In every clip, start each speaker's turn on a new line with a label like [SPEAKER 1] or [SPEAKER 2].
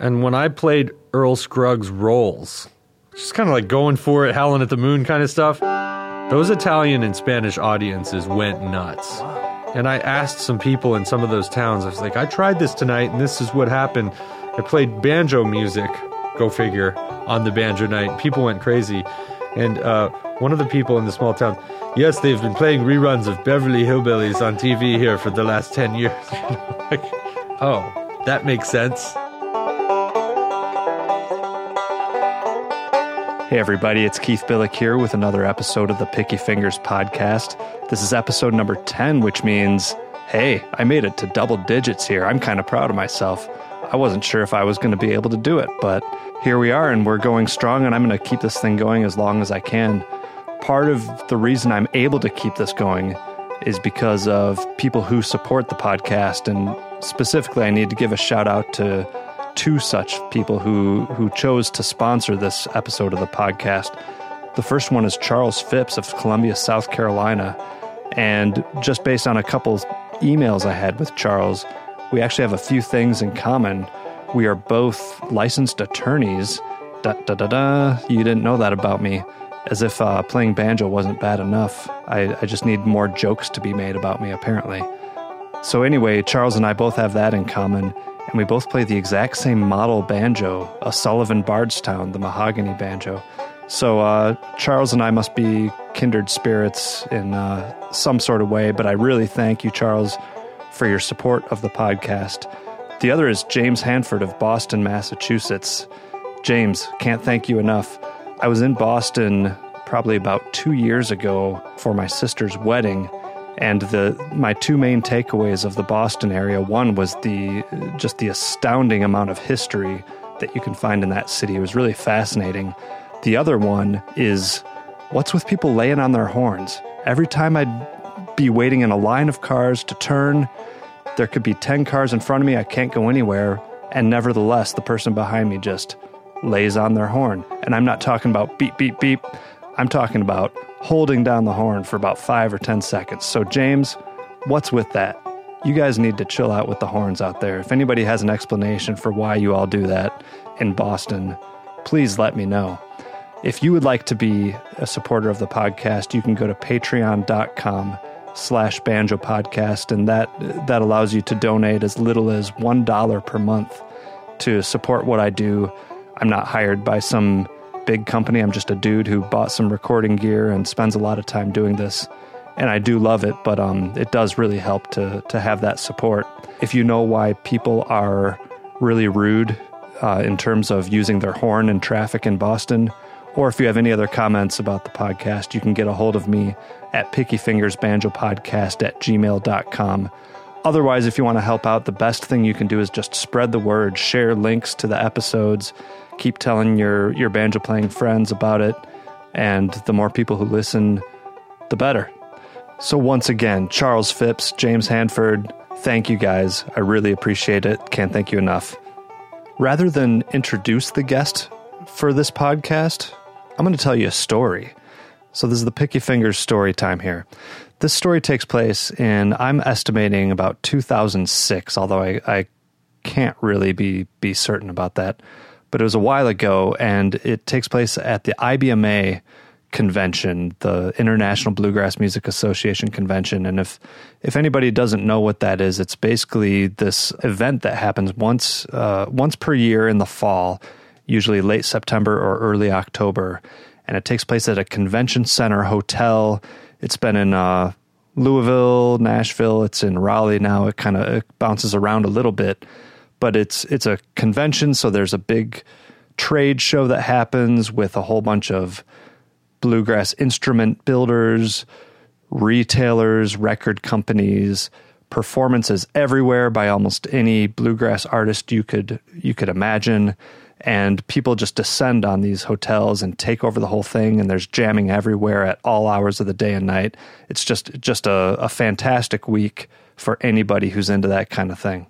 [SPEAKER 1] And when I played Earl Scruggs rolls, just kind of like going for it, howling at the moon kind of stuff, those Italian and Spanish audiences went nuts. And I asked some people in some of those towns, I was like, I tried this tonight and this is what happened. I played banjo music, go figure, on the banjo night. People went crazy. And uh, one of the people in the small town, yes, they've been playing reruns of Beverly Hillbillies on TV here for the last 10 years. like, oh, that makes sense.
[SPEAKER 2] Hey, everybody, it's Keith Billik here with another episode of the Picky Fingers podcast. This is episode number 10, which means, hey, I made it to double digits here. I'm kind of proud of myself. I wasn't sure if I was going to be able to do it, but here we are, and we're going strong, and I'm going to keep this thing going as long as I can. Part of the reason I'm able to keep this going is because of people who support the podcast, and specifically, I need to give a shout out to two such people who, who chose to sponsor this episode of the podcast. The first one is Charles Phipps of Columbia, South Carolina. And just based on a couple emails I had with Charles, we actually have a few things in common. We are both licensed attorneys. Da da da da. You didn't know that about me. As if uh, playing banjo wasn't bad enough. I, I just need more jokes to be made about me, apparently. So, anyway, Charles and I both have that in common and we both play the exact same model banjo, a Sullivan Bardstown, the mahogany banjo. So uh, Charles and I must be kindred spirits in uh, some sort of way, but I really thank you, Charles, for your support of the podcast. The other is James Hanford of Boston, Massachusetts. James, can't thank you enough. I was in Boston probably about two years ago for my sister's wedding and the my two main takeaways of the Boston area one was the just the astounding amount of history that you can find in that city. It was really fascinating. The other one is what's with people laying on their horns? Every time I'd be waiting in a line of cars to turn, there could be 10 cars in front of me, I can't go anywhere, and nevertheless the person behind me just lays on their horn. And I'm not talking about beep beep beep. I'm talking about holding down the horn for about five or 10 seconds. So, James, what's with that? You guys need to chill out with the horns out there. If anybody has an explanation for why you all do that in Boston, please let me know. If you would like to be a supporter of the podcast, you can go to patreon.com slash banjo podcast, and that that allows you to donate as little as one dollar per month to support what I do. I'm not hired by some big company. I'm just a dude who bought some recording gear and spends a lot of time doing this. And I do love it, but um, it does really help to to have that support. If you know why people are really rude uh, in terms of using their horn in traffic in Boston, or if you have any other comments about the podcast, you can get a hold of me at pickyfingersbanjopodcast at gmail.com. Otherwise, if you want to help out, the best thing you can do is just spread the word, share links to the episodes, keep telling your your banjo playing friends about it, and the more people who listen, the better. So once again, Charles Phipps, James Hanford, thank you guys. I really appreciate it. Can't thank you enough. Rather than introduce the guest for this podcast, I'm going to tell you a story. So this is the Picky Fingers story time here. This story takes place in I'm estimating about 2006, although I, I can't really be be certain about that but it was a while ago, and it takes place at the IBMA convention, the International Bluegrass Music Association convention. And if if anybody doesn't know what that is, it's basically this event that happens once uh, once per year in the fall, usually late September or early October, and it takes place at a convention center hotel. It's been in uh, Louisville, Nashville. It's in Raleigh now. It kind of bounces around a little bit but it's it's a convention, so there's a big trade show that happens with a whole bunch of bluegrass instrument builders, retailers, record companies, performances everywhere by almost any bluegrass artist you could you could imagine. And people just descend on these hotels and take over the whole thing and there's jamming everywhere at all hours of the day and night. It's just just a, a fantastic week for anybody who's into that kind of thing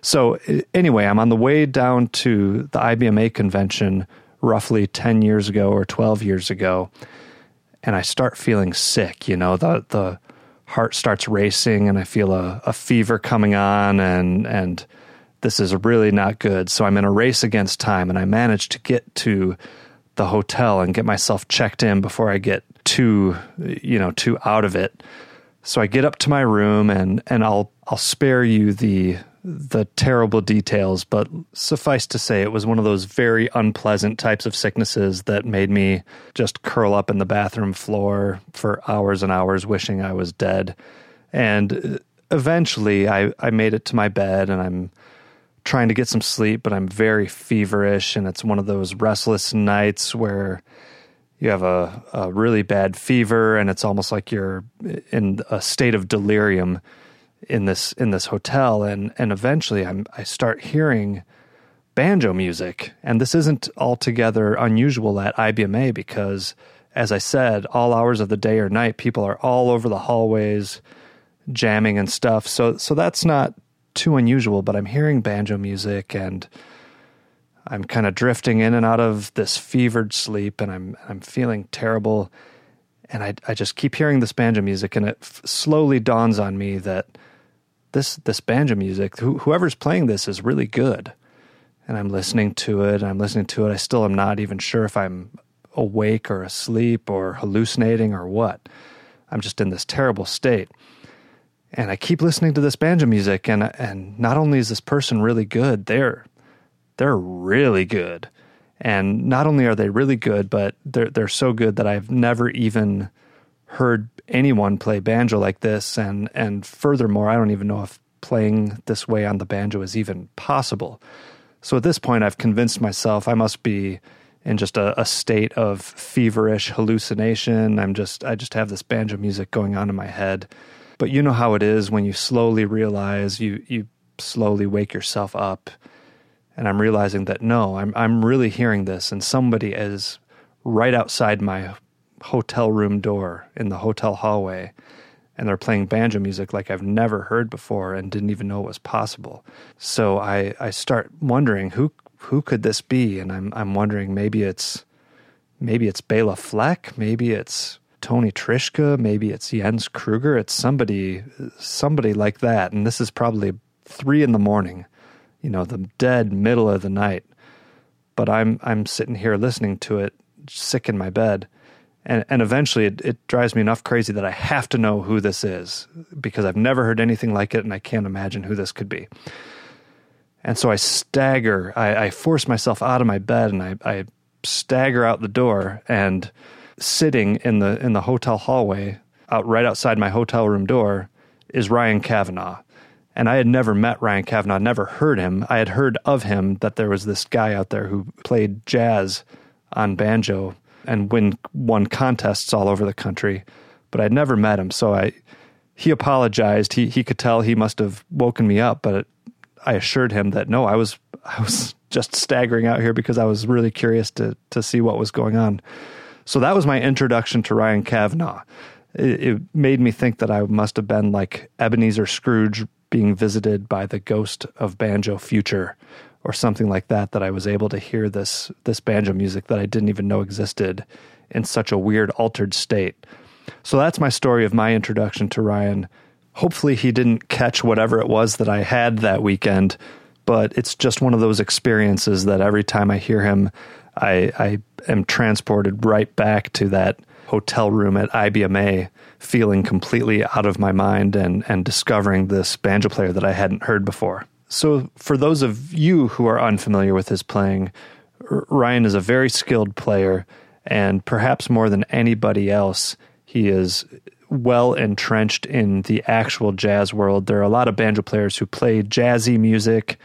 [SPEAKER 2] so, anyway, I'm on the way down to the IBMA convention roughly 10 years ago or 12 years ago, and I start feeling sick. You know, the, the heart starts racing, and I feel a, a fever coming on, and, and this is really not good. So I'm in a race against time, and I manage to get to the hotel and get myself checked in before I get too, you know, too out of it. So I get up to my room, and and I'll I'll spare you the the terrible details, but suffice to say, it was one of those very unpleasant types of sicknesses that made me just curl up in the bathroom floor for hours and hours, wishing I was dead. And uh, eventually, I, I made it to my bed and I'm trying to get some sleep, but I'm very feverish. And it's one of those restless nights where you have a, a really bad fever and it's almost like you're in a state of delirium in this in this hotel and and eventually I'm I start hearing banjo music. And this isn't altogether unusual at IBMA because as I said all hours of the day or night people are all over the hallways jamming and stuff. So so that's not too unusual but I'm hearing banjo music and I'm kind of drifting in and out of this fevered sleep and I'm I'm feeling terrible. And I I just keep hearing this banjo music and it f- slowly dawns on me that this this banjo music, wh- whoever's playing this is really good. And I'm listening to it. I'm listening to it. I still am not even sure if I'm awake or asleep or hallucinating or what. I'm just in this terrible state. And I keep listening to this banjo music and and not only is this person really good, they're they're really good. And not only are they really good, but they're they're so good that I've never even heard anyone play banjo like this and and furthermore I don't even know if playing this way on the banjo is even possible. So at this point I've convinced myself I must be in just a, a state of feverish hallucination. I'm just I just have this banjo music going on in my head. But you know how it is when you slowly realize you you slowly wake yourself up and I'm realizing that no, I'm I'm really hearing this and somebody is right outside my hotel room door in the hotel hallway and they're playing banjo music like I've never heard before and didn't even know it was possible. So I, I start wondering who who could this be? And I'm I'm wondering maybe it's maybe it's Bela Fleck, maybe it's Tony Trischka, maybe it's Jens Kruger, it's somebody somebody like that. And this is probably three in the morning, you know, the dead middle of the night. But I'm I'm sitting here listening to it, sick in my bed and and eventually it, it drives me enough crazy that I have to know who this is because I've never heard anything like it and I can't imagine who this could be. And so I stagger, I, I force myself out of my bed and I, I stagger out the door and sitting in the in the hotel hallway out right outside my hotel room door is Ryan Cavanaugh. And I had never met Ryan Cavanaugh, never heard him. I had heard of him that there was this guy out there who played jazz on banjo and win won contests all over the country, but I'd never met him. So I he apologized. He he could tell he must have woken me up, but it, I assured him that no, I was I was just staggering out here because I was really curious to to see what was going on. So that was my introduction to Ryan Cavanaugh. It, it made me think that I must have been like Ebenezer Scrooge being visited by the ghost of Banjo Future or something like that that I was able to hear this this banjo music that I didn't even know existed in such a weird altered state. So that's my story of my introduction to Ryan. Hopefully he didn't catch whatever it was that I had that weekend, but it's just one of those experiences that every time I hear him I, I am transported right back to that hotel room at IBMA, feeling completely out of my mind and, and discovering this banjo player that I hadn't heard before. So, for those of you who are unfamiliar with his playing, Ryan is a very skilled player, and perhaps more than anybody else, he is well entrenched in the actual jazz world. There are a lot of banjo players who play jazzy music,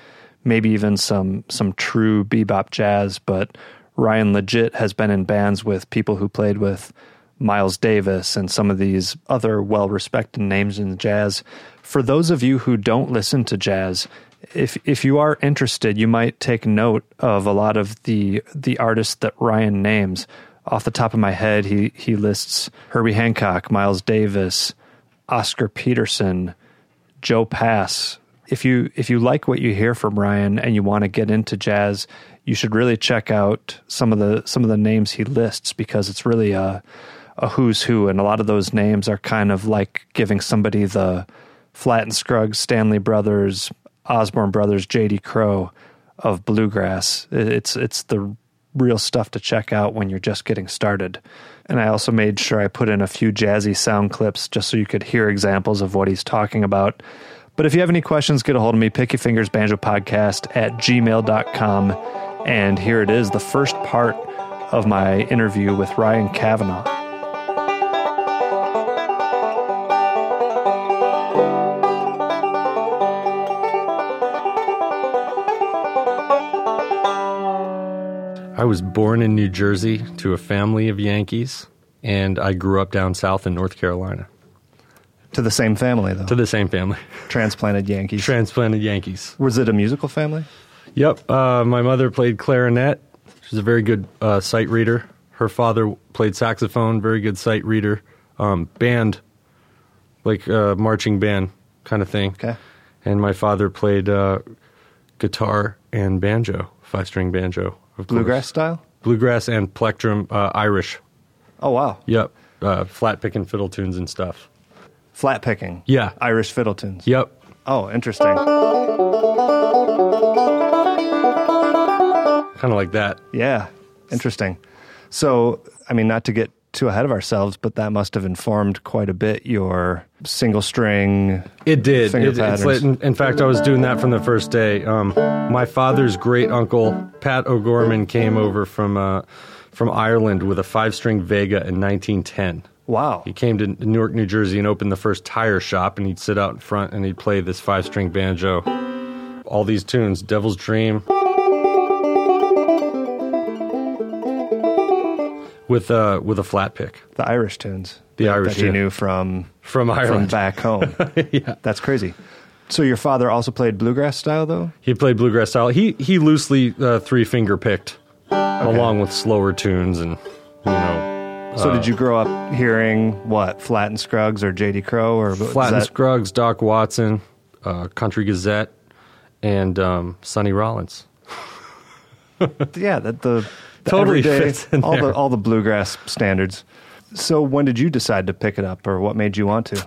[SPEAKER 2] maybe even some some true bebop jazz, but Ryan legit has been in bands with people who played with Miles Davis and some of these other well respected names in jazz. For those of you who don't listen to jazz, if if you are interested, you might take note of a lot of the the artists that Ryan names. Off the top of my head, he he lists Herbie Hancock, Miles Davis, Oscar Peterson, Joe Pass. If you if you like what you hear from Ryan and you want to get into jazz, you should really check out some of the some of the names he lists because it's really a a who's who, and a lot of those names are kind of like giving somebody the Flatt and Scruggs, Stanley Brothers, Osborne Brothers, J.D. Crowe of bluegrass. It's it's the real stuff to check out when you're just getting started. And I also made sure I put in a few jazzy sound clips just so you could hear examples of what he's talking about. But if you have any questions, get a hold of me, Picky Fingers Banjo Podcast at gmail.com. And here it is, the first part of my interview with Ryan Cavanaugh.
[SPEAKER 1] I was born in New Jersey to a family of Yankees, and I grew up down south in North Carolina
[SPEAKER 2] To the same family, though.
[SPEAKER 1] to the same family.
[SPEAKER 2] Transplanted Yankees.
[SPEAKER 1] Transplanted Yankees.
[SPEAKER 2] Was it a musical family?
[SPEAKER 1] Yep. Uh, my mother played clarinet. She's a very good uh, sight reader. Her father played saxophone, very good sight reader. Um, band, like uh, marching band kind of thing.
[SPEAKER 2] Okay.
[SPEAKER 1] And my father played uh, guitar and banjo, five string banjo.
[SPEAKER 2] Bluegrass style?
[SPEAKER 1] Bluegrass and plectrum, uh, Irish.
[SPEAKER 2] Oh, wow.
[SPEAKER 1] Yep. Uh, flat picking fiddle tunes and stuff.
[SPEAKER 2] Flat picking.
[SPEAKER 1] Yeah.
[SPEAKER 2] Irish fiddle tunes.
[SPEAKER 1] Yep.
[SPEAKER 2] Oh, interesting.
[SPEAKER 1] Kind of like that.
[SPEAKER 2] Yeah, interesting. So, I mean, not to get too ahead of ourselves, but that must have informed quite a bit your single string.
[SPEAKER 1] It did. It, it's like, in, in fact, I was doing that from the first day. Um, my father's great uncle Pat O'Gorman came over from uh, from Ireland with a five string Vega in 1910.
[SPEAKER 2] Wow.
[SPEAKER 1] He came to Newark, New Jersey, and opened the first tire shop. And he'd sit out in front and he'd play this five string banjo. All these tunes: "Devil's Dream," with uh, with a flat pick
[SPEAKER 2] The Irish tunes.
[SPEAKER 1] The Irish
[SPEAKER 2] that he knew from
[SPEAKER 1] from
[SPEAKER 2] from
[SPEAKER 1] Ireland.
[SPEAKER 2] back home.
[SPEAKER 1] yeah.
[SPEAKER 2] That's crazy. So your father also played bluegrass style, though.
[SPEAKER 1] He played bluegrass style. He he loosely uh, three finger picked, along with slower tunes and you know
[SPEAKER 2] So did you grow up hearing what Flatt and Scruggs or J.D. Crowe or
[SPEAKER 1] Flatt and
[SPEAKER 2] that-
[SPEAKER 1] Scruggs, Doc Watson, uh, Country Gazette, and um, Sonny Rollins.
[SPEAKER 2] yeah, that the, the
[SPEAKER 1] Totally
[SPEAKER 2] everyday-
[SPEAKER 1] fits in
[SPEAKER 2] all
[SPEAKER 1] there.
[SPEAKER 2] the all the bluegrass standards. So when did you decide to pick it up, or what made you want to?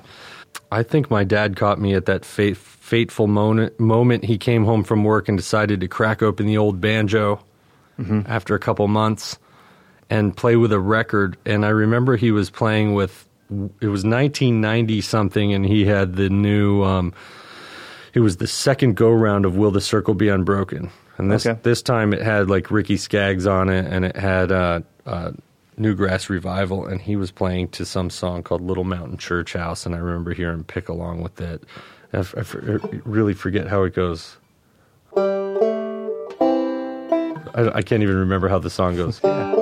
[SPEAKER 1] I think my dad caught me at that fate, fateful moment. Moment he came home from work and decided to crack open the old banjo after a couple months and play with a record. And I remember he was playing with. It was 1990 something, and he had the new. Um, it was the second go round of "Will the Circle Be Unbroken," and this
[SPEAKER 2] Okay.
[SPEAKER 1] this time it had like Ricky Skaggs on it, and it had uh, uh, New Grass Revival, and he was playing to some song called "Little Mountain Church House," and I remember hearing him pick along with it. I, f- I f- I really forget how it goes. I, I can't even remember how the song goes. Yeah.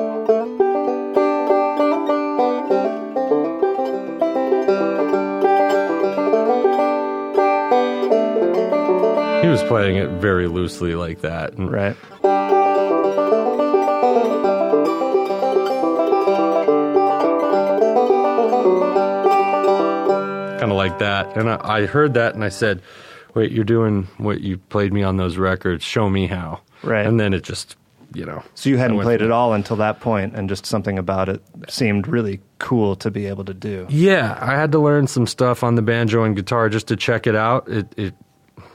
[SPEAKER 1] He was playing it very loosely like that. And
[SPEAKER 2] Right.
[SPEAKER 1] Like that. And I, I heard that and I said, wait, you're doing what you played me on those records. Show me how.
[SPEAKER 2] Right.
[SPEAKER 1] And then it just, you know.
[SPEAKER 2] So you hadn't played it all until that point, and just something about it seemed really cool to be able to do.
[SPEAKER 1] Yeah, I had to learn some stuff on the banjo and guitar just to check it out. It, it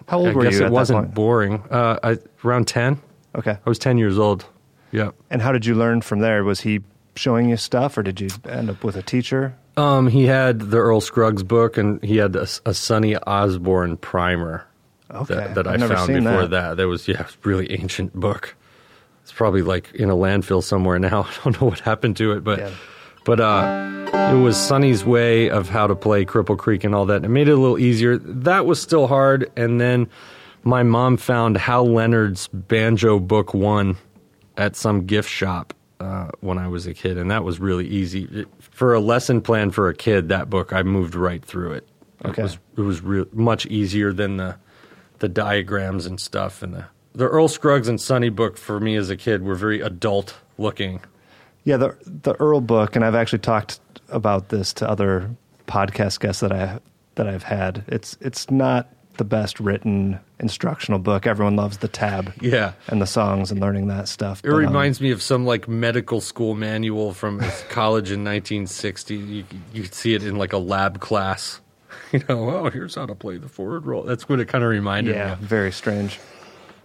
[SPEAKER 2] How old
[SPEAKER 1] I
[SPEAKER 2] were
[SPEAKER 1] guess
[SPEAKER 2] you
[SPEAKER 1] it
[SPEAKER 2] at
[SPEAKER 1] wasn't
[SPEAKER 2] that point?
[SPEAKER 1] boring. Uh, I, around 10.
[SPEAKER 2] Okay.
[SPEAKER 1] I was 10 years old. Yeah.
[SPEAKER 2] And how did you learn from there? Was he showing you stuff, or did you end up with a teacher?
[SPEAKER 1] Um, he had the Earl Scruggs book, and he had a, a Sonny Osborne primer
[SPEAKER 2] Okay,
[SPEAKER 1] that, that I found before
[SPEAKER 2] that.
[SPEAKER 1] that. That was yeah, really ancient book. It's probably like in a landfill somewhere now. I don't know what happened to it, but
[SPEAKER 2] Yeah.
[SPEAKER 1] but uh, it was Sonny's way of how to play Cripple Creek and all that. It made it a little easier. That was still hard, and then my mom found Hal Leonard's banjo book one at some gift shop uh, when I was a kid, and that was really easy It- for a lesson plan for a kid. That book, I moved right through it.
[SPEAKER 2] Okay.
[SPEAKER 1] It was it was real, much easier than the the diagrams and stuff, and the the Earl Scruggs and Sonny book for me as a kid were very adult looking.
[SPEAKER 2] Yeah, the the Earl book, and I've actually talked about this to other podcast guests that I that I've had. It's it's not the best written instructional book. Everyone loves the tab
[SPEAKER 1] Yeah.
[SPEAKER 2] and the songs and learning that stuff.
[SPEAKER 1] It
[SPEAKER 2] but, um,
[SPEAKER 1] reminds me of some like medical school manual from college in 1960. You, you see it in like a lab class. you know, oh, here's how to play the forward roll. That's what it kind of reminded
[SPEAKER 2] Yeah,
[SPEAKER 1] me. of.
[SPEAKER 2] very strange.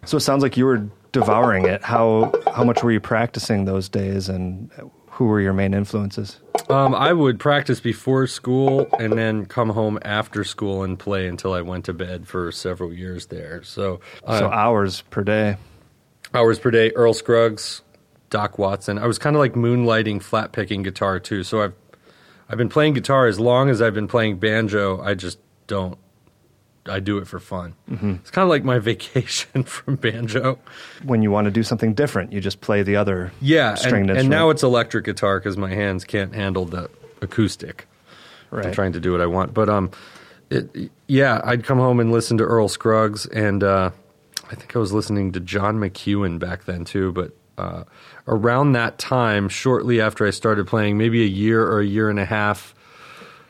[SPEAKER 2] So it sounds like you were devouring it. How how much were you practicing those days, and who were your main influences?
[SPEAKER 1] Um, I would practice before school and then come home after school and play until I went to bed for several years there. So, uh,
[SPEAKER 2] so hours per day.
[SPEAKER 1] hours per day. Earl Scruggs, Doc Watson. I was kind of like moonlighting, flat picking guitar too. So I've I've been playing guitar as long as I've been playing banjo. I just don't. I do it for fun.
[SPEAKER 2] Mm-hmm.
[SPEAKER 1] It's kind of like my vacation from banjo.
[SPEAKER 2] When you want to do something different, you just play the other
[SPEAKER 1] Yeah,
[SPEAKER 2] stringed
[SPEAKER 1] and, and now it's electric guitar because my hands can't handle the acoustic.
[SPEAKER 2] right.
[SPEAKER 1] I'm trying to do what I want. But um, it, yeah, I'd come home and listen to Earl Scruggs, and uh, I think I was listening to John McEwen back then too. But uh, around that time, shortly after I started playing, maybe a year or a year and a half,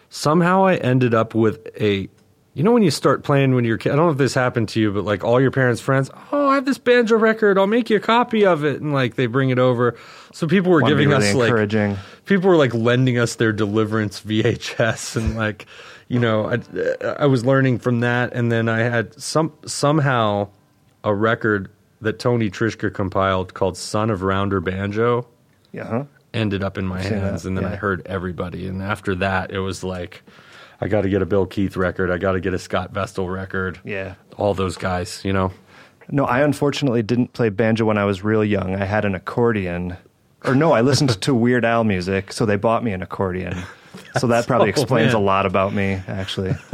[SPEAKER 1] somehow I ended up with a. You know when you start playing when you're a kid, I don't know if this happened to you, but like all your parents' friends, oh, I have this banjo record, I'll make you a copy of it, and like they bring it over. So people were giving
[SPEAKER 2] really
[SPEAKER 1] us like
[SPEAKER 2] encouraging.
[SPEAKER 1] people were like lending us their deliverance VHS and like you know I, I was learning from that. And then I had some somehow a record that Tony Trischka compiled called Son of Rounder Banjo
[SPEAKER 2] yeah.
[SPEAKER 1] Ended up in my hands. and then I heard everybody. And after that it was like I got to get a Bill Keith record I got to get a Scott Vestal record
[SPEAKER 2] Yeah.
[SPEAKER 1] all those guys you know
[SPEAKER 2] No, I unfortunately didn't play banjo when I was real young. I had an accordion. Or no, I listened to Weird Al music, so they bought me an accordion. So that probably
[SPEAKER 1] Oh,
[SPEAKER 2] explains
[SPEAKER 1] man.
[SPEAKER 2] a lot about me, actually.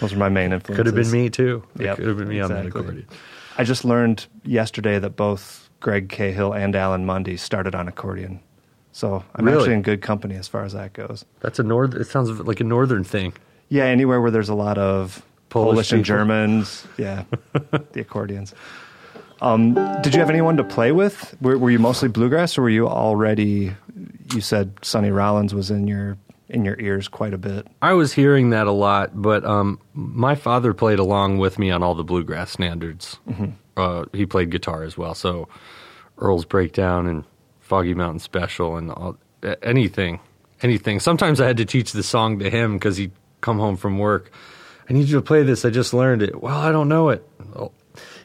[SPEAKER 2] Those are my main influences.
[SPEAKER 1] could have been me too
[SPEAKER 2] Yeah,
[SPEAKER 1] could have been me on that accordion
[SPEAKER 2] I just learned yesterday that both Greg Cahill and Alan Munde started on accordion. So I'm
[SPEAKER 1] Really?
[SPEAKER 2] actually in good company as far as that goes.
[SPEAKER 1] that's a north it sounds like a northern thing
[SPEAKER 2] Yeah, anywhere where there's a lot of
[SPEAKER 1] Polish
[SPEAKER 2] Polish, and. Germans. Yeah, the accordions. Um, did you have anyone to play with? Were, were you mostly bluegrass, or were you already? You said Sonny Rollins was in your in your ears quite a bit.
[SPEAKER 1] I was hearing that a lot, but um, my father played along with me on all the bluegrass standards. Uh, he played guitar as well, so Earl's Breakdown and Foggy Mountain Special and all, anything, anything. Sometimes I had to teach the song to him because he'd come home from work. I need you to play this. I just learned it. Well, I don't know it. Oh,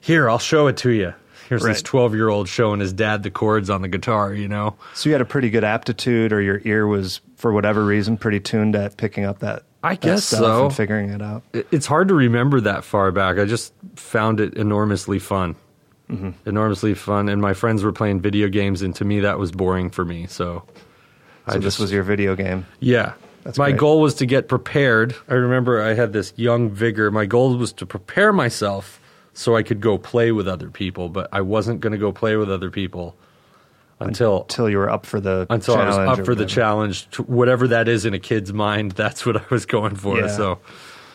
[SPEAKER 1] here, I'll show it to you. Here's this 12 year old showing his dad the chords on the guitar, you know?
[SPEAKER 2] So you had a pretty good aptitude, or your ear was, for whatever reason, pretty tuned at picking up that.
[SPEAKER 1] I
[SPEAKER 2] that
[SPEAKER 1] guess
[SPEAKER 2] stuff
[SPEAKER 1] so.
[SPEAKER 2] And figuring it out.
[SPEAKER 1] it's hard to remember that far back. I just found it enormously fun. Mm-hmm. Enormously fun. And my friends were playing video games, and to me, that was boring for me. So,
[SPEAKER 2] So
[SPEAKER 1] I
[SPEAKER 2] this
[SPEAKER 1] just,
[SPEAKER 2] was your video game.
[SPEAKER 1] yeah.
[SPEAKER 2] That's
[SPEAKER 1] my
[SPEAKER 2] great.
[SPEAKER 1] goal was to get prepared. I remember I had this young vigor. My goal was to prepare myself so I could go play with other people, but I wasn't going to go play with other people until
[SPEAKER 2] Until you were up for the
[SPEAKER 1] until I was
[SPEAKER 2] challenge
[SPEAKER 1] up
[SPEAKER 2] or
[SPEAKER 1] for the
[SPEAKER 2] whatever.
[SPEAKER 1] challenge, whatever that is in a kid's mind. That's what I was going for.
[SPEAKER 2] Yeah.
[SPEAKER 1] So.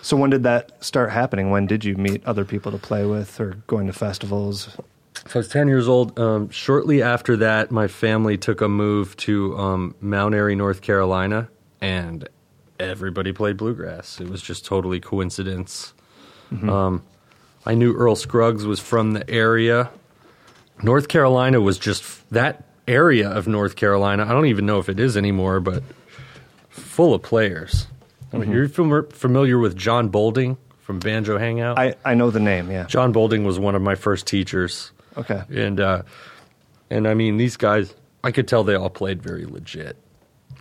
[SPEAKER 2] So when did that start happening? When did you meet other people to play with, or going to festivals?
[SPEAKER 1] So I was 10 years old. Um, shortly after that, my family took a move to um, Mount Airy, North Carolina, and everybody played bluegrass. It was just totally coincidence. Um, I knew Earl Scruggs was from the area. North Carolina was just that area of North Carolina. I don't even know if it is anymore, but full of players. I mean, You're fam- familiar with John Bolding from Banjo Hangout?
[SPEAKER 2] I, I know the name, yeah.
[SPEAKER 1] John Bolding was one of my first teachers
[SPEAKER 2] Okay.
[SPEAKER 1] and uh, and I mean these guys. I could tell they all played very legit.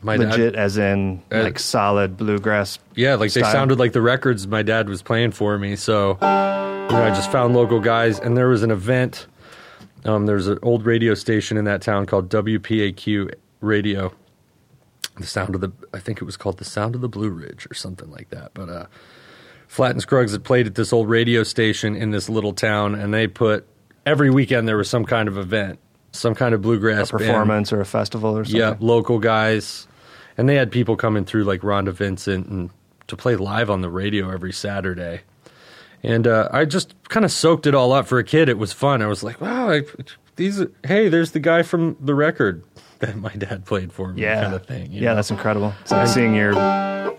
[SPEAKER 1] My dad-
[SPEAKER 2] Legit, as in
[SPEAKER 1] Uh,
[SPEAKER 2] like solid bluegrass.
[SPEAKER 1] yeah, like they
[SPEAKER 2] style.
[SPEAKER 1] sounded like the records my dad was playing for me. So you know, I just found local guys, and there was an event. Um, there's an old radio station in that town called WPAQ Radio. The sound of the, I think it was called the Sound of the Blue Ridge or something like that. But uh, Flatt and Scruggs had played at this old radio station in this little town, and they put every weekend there was some kind of event, some kind of bluegrass band.
[SPEAKER 2] performance or a festival or something.
[SPEAKER 1] Yeah, local guys, and they had people coming through like Rhonda Vincent and to play live on the radio every Saturday. And uh, I just kind of soaked it all up for a kid. It was fun. I was like, wow, I, these. Hey, there's the guy from the record that my dad played for me,
[SPEAKER 2] yeah,
[SPEAKER 1] kind of thing.
[SPEAKER 2] yeah,
[SPEAKER 1] know?
[SPEAKER 2] that's incredible. It's like seeing your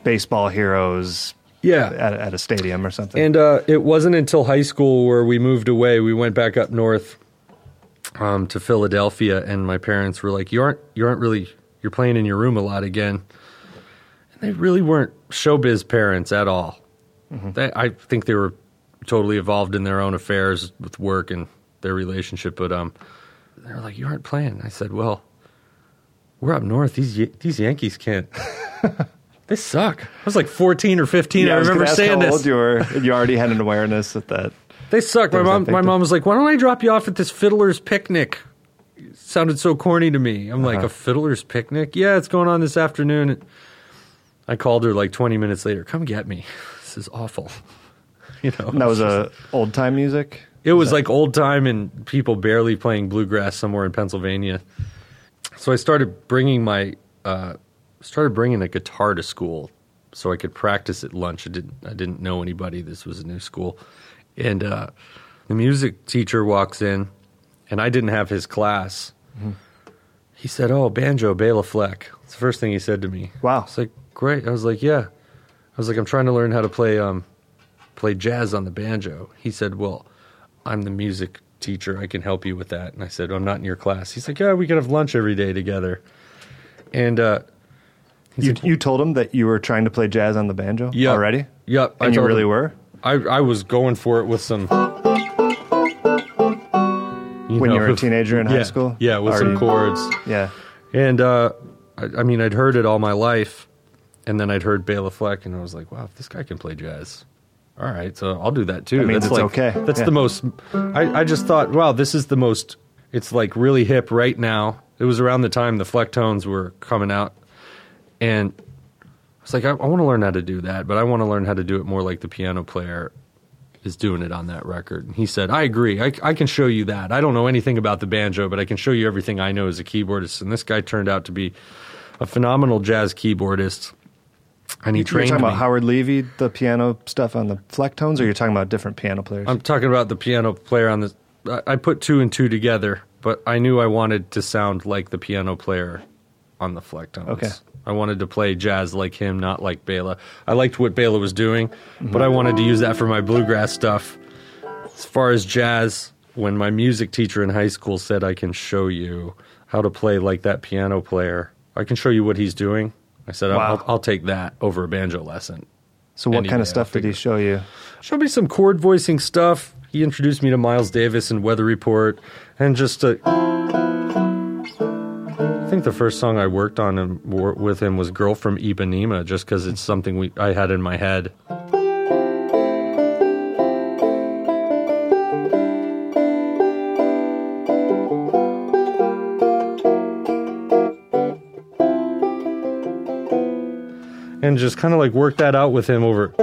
[SPEAKER 2] baseball heroes
[SPEAKER 1] yeah.
[SPEAKER 2] at, at a stadium or something.
[SPEAKER 1] And uh, it wasn't until high school where we moved away. We went back up north um, to Philadelphia, and my parents were like, "You aren't, you aren't really, you're playing in your room a lot again." And they really weren't showbiz parents at all. They, I think they were totally involved in their own affairs with work and their relationship. But um, they were like, "You aren't playing." I said, "Well, we're up north. These these Yankees can't. they suck." I was like 14 or 15.
[SPEAKER 2] Yeah,
[SPEAKER 1] I
[SPEAKER 2] was
[SPEAKER 1] remember saying
[SPEAKER 2] how
[SPEAKER 1] this.
[SPEAKER 2] old you were. You already had an awareness of that.
[SPEAKER 1] They suck. My mom, my mom was like, "Why don't I drop you off at this fiddler's picnic?" It sounded so corny to me. I'm like,
[SPEAKER 2] Uh-huh.
[SPEAKER 1] "A fiddler's picnic? Yeah, it's going on this afternoon." I called her like 20 minutes later. Come get me. This is awful. You know,
[SPEAKER 2] And that was a old time music.
[SPEAKER 1] it was like old time and people barely playing bluegrass somewhere in Pennsylvania. So I started bringing my uh, started bringing a guitar to school so I could practice at lunch. I didn't I didn't know anybody. This was a new school, and uh, the music teacher walks in, and I didn't have his class. He said, "Oh, banjo, Bela Fleck." It's the first thing he said to me.
[SPEAKER 2] Wow.
[SPEAKER 1] I was like, "Great." I was like, "Yeah." I was like, "I'm trying to learn how to play um, play jazz on the banjo." He said, "Well, I'm the music teacher. I can help you with that." And I said, "I'm not in your class." He's like, "Yeah, we can have lunch every day together." And uh,
[SPEAKER 2] You,
[SPEAKER 1] said,
[SPEAKER 2] you told him that you were trying to play jazz on the banjo
[SPEAKER 1] Yep.
[SPEAKER 2] already?
[SPEAKER 1] Yep, I
[SPEAKER 2] you really
[SPEAKER 1] him.
[SPEAKER 2] were?
[SPEAKER 1] I I was going for it with some.
[SPEAKER 2] When you were a teenager in high
[SPEAKER 1] yeah,
[SPEAKER 2] school?
[SPEAKER 1] Yeah, with some chords.
[SPEAKER 2] Yeah.
[SPEAKER 1] And uh, I, I mean, I'd heard it all my life, and then I'd heard Bela Fleck, and I was like, "Wow, if this guy can play jazz, all right, so I'll do that too." That's
[SPEAKER 2] it's
[SPEAKER 1] like,
[SPEAKER 2] okay.
[SPEAKER 1] That's
[SPEAKER 2] Yeah.
[SPEAKER 1] the most. I, I just thought, wow, this is the most. It's like really hip right now. It was around the time the Flecktones were coming out, and I was like, I, I want to learn how to do that, but I want to learn how to do it more like the piano player is doing it on that record. And he said, I agree. I, I can show you that. I don't know anything about the banjo, but I can show you everything I know as a keyboardist. And this guy turned out to be a phenomenal jazz keyboardist. And he
[SPEAKER 2] You're talking
[SPEAKER 1] me.
[SPEAKER 2] about Howard Levy, the piano stuff on the Flecktones, or you're talking about different piano players?
[SPEAKER 1] I'm talking about the piano player on the. I- I put two and two together, but I knew I wanted to sound like the piano player on the Flecktones.
[SPEAKER 2] Okay.
[SPEAKER 1] I wanted to play jazz like him, not like Bela. I liked what Bela was doing, but I wanted to use that for my bluegrass stuff. As far as jazz, when my music teacher in high school said, I can show you how to play like that piano player, I can show you what he's doing. I said, I'll,
[SPEAKER 2] Wow.
[SPEAKER 1] I'll, I'll take that over a banjo lesson.
[SPEAKER 2] so what kind of stuff did he show you?
[SPEAKER 1] Showed me some chord voicing stuff. He introduced me to Miles Davis and Weather Report, and just a. I think the first song I worked on him, with him was "Girl from Ipanema," just because it's something we I had in my head. And just kind of like work that out with him over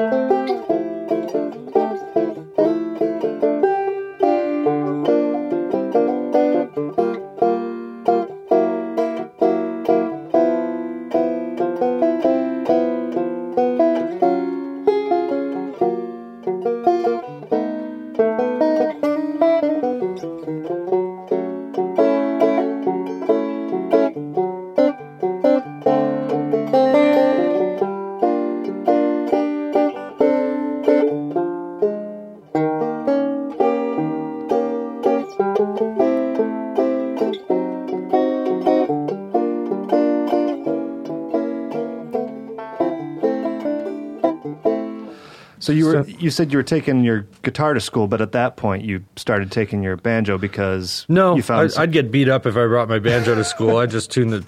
[SPEAKER 2] you were
[SPEAKER 1] So-
[SPEAKER 2] you said you were taking your guitar to school, but at that point you started taking your banjo because
[SPEAKER 1] No,
[SPEAKER 2] you found
[SPEAKER 1] I,
[SPEAKER 2] some-
[SPEAKER 1] I'd get beat up if I brought my banjo to school. I just tuned the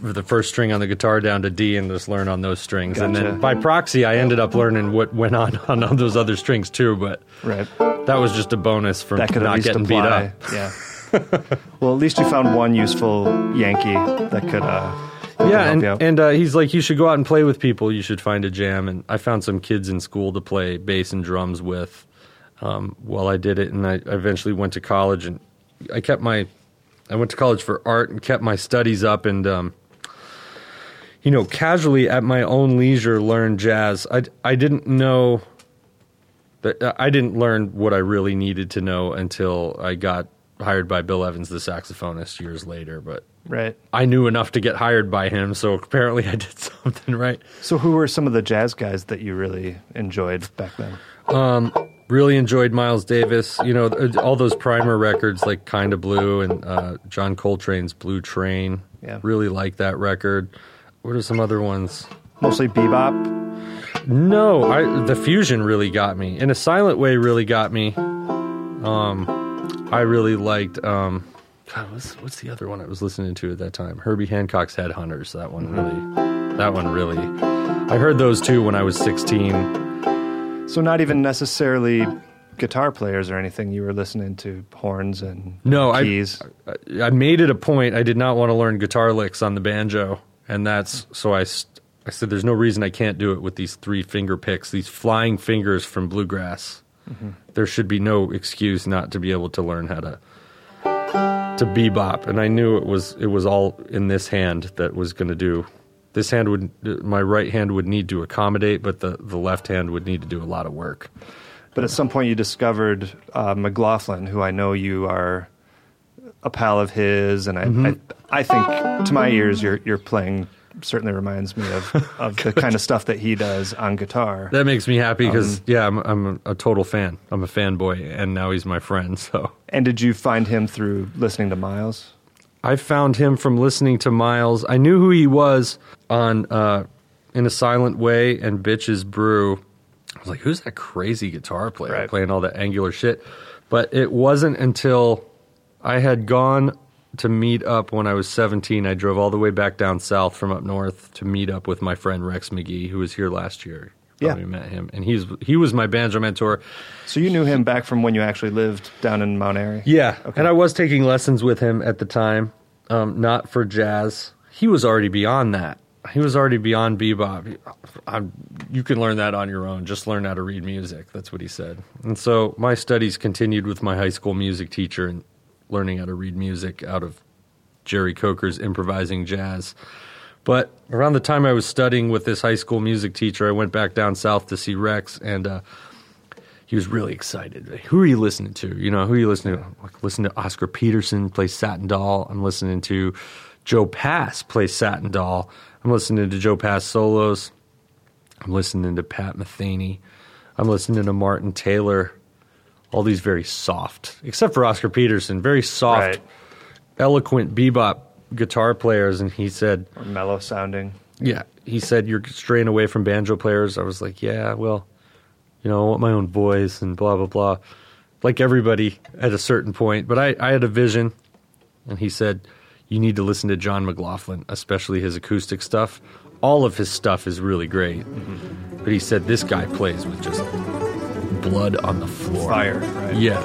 [SPEAKER 1] the first string on the guitar down to D and just learn on those strings. And then by proxy, I ended up learning what went on on all those other strings too. But
[SPEAKER 2] right.
[SPEAKER 1] that was just a bonus for
[SPEAKER 2] That could
[SPEAKER 1] not getting beat up.
[SPEAKER 2] Yeah. well, at least you found one useful Yankee that could. Uh,
[SPEAKER 1] Yeah,
[SPEAKER 2] help
[SPEAKER 1] and
[SPEAKER 2] you out.
[SPEAKER 1] and uh, he's like, you should go out and play with people. You should find a jam. And I found some kids in school to play bass and drums with. Um, while I did it, and I I eventually went to college, and I kept my, I went to college for art and kept my studies up, and um, you know, casually at my own leisure, learned jazz. I I didn't know. That I didn't learn what I really needed to know until I got hired by Bill Evans, the saxophonist, years later. But
[SPEAKER 2] right.
[SPEAKER 1] I knew enough to get hired by him, so apparently I did something right.
[SPEAKER 2] So, who were some of the jazz guys that you really enjoyed back then?
[SPEAKER 1] Um, Really enjoyed Miles Davis. You know, all those primer records like Kinda Blue and uh, John Coltrane's Blue Train.
[SPEAKER 2] Yeah.
[SPEAKER 1] Really like that record. What are some other ones?
[SPEAKER 2] Mostly bebop.
[SPEAKER 1] No, I the fusion really got me. In a silent way really got me. Um I really liked um God, what's what's the other one I was listening to at that time? Herbie Hancock's Headhunters. That one really that one really I heard those two when I was 16.
[SPEAKER 2] So not even necessarily guitar players or anything. You were listening to horns and
[SPEAKER 1] No, I-
[SPEAKER 2] keys.
[SPEAKER 1] I, I made it a point I did not want to learn guitar licks on the banjo, and that's so I st- I said there's no reason I can't do it with these three finger picks, these flying fingers from bluegrass. There should be no excuse not to be able to learn how to to bebop, and I knew it was it was all in this hand that was going to do. This hand would my right hand would need to accommodate, but the the left hand would need to do a lot of work.
[SPEAKER 2] But at some point, you discovered uh, McLaughlin, who I know you are a pal of his, and I,
[SPEAKER 1] Mm-hmm.
[SPEAKER 2] I, I think to my ears, you're you're playing certainly reminds me of, of the kind of stuff that he does on guitar.
[SPEAKER 1] That makes me happy because
[SPEAKER 2] Um,
[SPEAKER 1] yeah, I'm I'm a total fan. I'm a fanboy, and now he's my friend. So
[SPEAKER 2] And did you find him through listening to Miles?
[SPEAKER 1] I found him from listening to Miles. I knew who he was on uh, In a Silent Way and Bitches Brew. I was like, who's that crazy guitar player
[SPEAKER 2] Right.
[SPEAKER 1] playing all that angular shit? But it wasn't until I had gone to meet up when I was 17. I drove all the way back down south from up north to meet up with my friend Rex McGee, who was here last year.
[SPEAKER 2] Yeah.
[SPEAKER 1] Probably met him, and he's he was my banjo mentor.
[SPEAKER 2] So you knew him back from when you actually lived down in Mount Airy.
[SPEAKER 1] Yeah,
[SPEAKER 2] Okay.
[SPEAKER 1] and I was taking lessons with him at the time, um, not for jazz. He was already beyond that. He was already beyond bebop. I'm, you can learn that on your own. Just learn how to read music. That's what he said. And so my studies continued with my high school music teacher and learning how to read music out of Jerry Coker's improvising jazz. But around the time I was studying with this high school music teacher, I went back down south to see Rex, and uh, he was really excited. Who are you listening to? You know, who are you listening to? Like, listen to Oscar Peterson play Satin Doll. I'm listening to Joe Pass play Satin Doll. I'm listening to Joe Pass solos. I'm listening to Pat Metheny. I'm listening to Martin Taylor. All these very soft, except for Oscar Peterson, very soft,
[SPEAKER 2] Right.
[SPEAKER 1] eloquent bebop guitar players. And he said,
[SPEAKER 2] Or mellow sounding.
[SPEAKER 1] yeah, he said you're straying away from banjo players. I was like, yeah, well, you know, I want my own voice and blah blah blah, like everybody at a certain point. But I, I had a vision, and he said you need to listen to John McLaughlin, especially his acoustic stuff. All of his stuff is really great, mm-hmm. but he said this guy plays with just blood on the floor.
[SPEAKER 2] Fire, right?
[SPEAKER 1] Yeah.